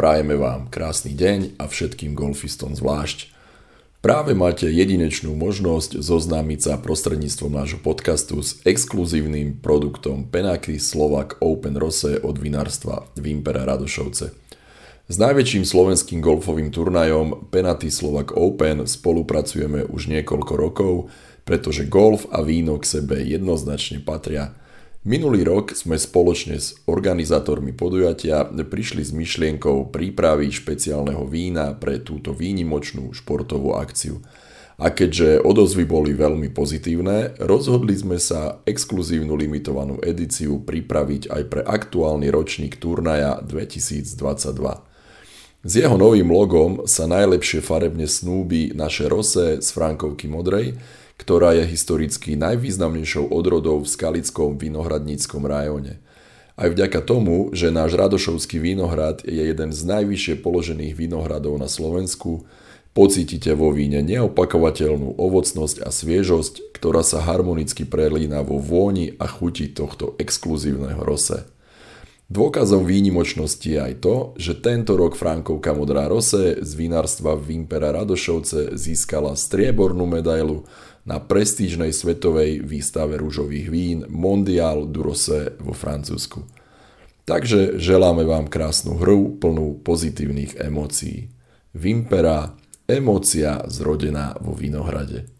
prajeme vám krásny deň a všetkým golfistom zvlášť. Práve máte jedinečnú možnosť zoznámiť sa prostredníctvom nášho podcastu s exkluzívnym produktom Penakry Slovak Open Rose od vinárstva Vimpera Radošovce. S najväčším slovenským golfovým turnajom Penaty Slovak Open spolupracujeme už niekoľko rokov, pretože golf a víno k sebe jednoznačne patria – Minulý rok sme spoločne s organizátormi podujatia prišli s myšlienkou prípravy špeciálneho vína pre túto výnimočnú športovú akciu. A keďže odozvy boli veľmi pozitívne, rozhodli sme sa exkluzívnu limitovanú edíciu pripraviť aj pre aktuálny ročník turnaja 2022. S jeho novým logom sa najlepšie farebne snúbi naše rose z Frankovky Modrej, ktorá je historicky najvýznamnejšou odrodou v skalickom vinohradníckom rajóne. Aj vďaka tomu, že náš Radošovský vinohrad je jeden z najvyššie položených vinohradov na Slovensku, pocítite vo víne neopakovateľnú ovocnosť a sviežosť, ktorá sa harmonicky prelína vo vôni a chuti tohto exkluzívneho rose. Dôkazom výnimočnosti je aj to, že tento rok Frankovka Modrá Rose z vinárstva Vimpera Radošovce získala striebornú medailu na prestížnej svetovej výstave rúžových vín Mondial du Rosé vo Francúzsku. Takže želáme vám krásnu hru plnú pozitívnych emócií. Vimpera, emócia zrodená vo Vinohrade.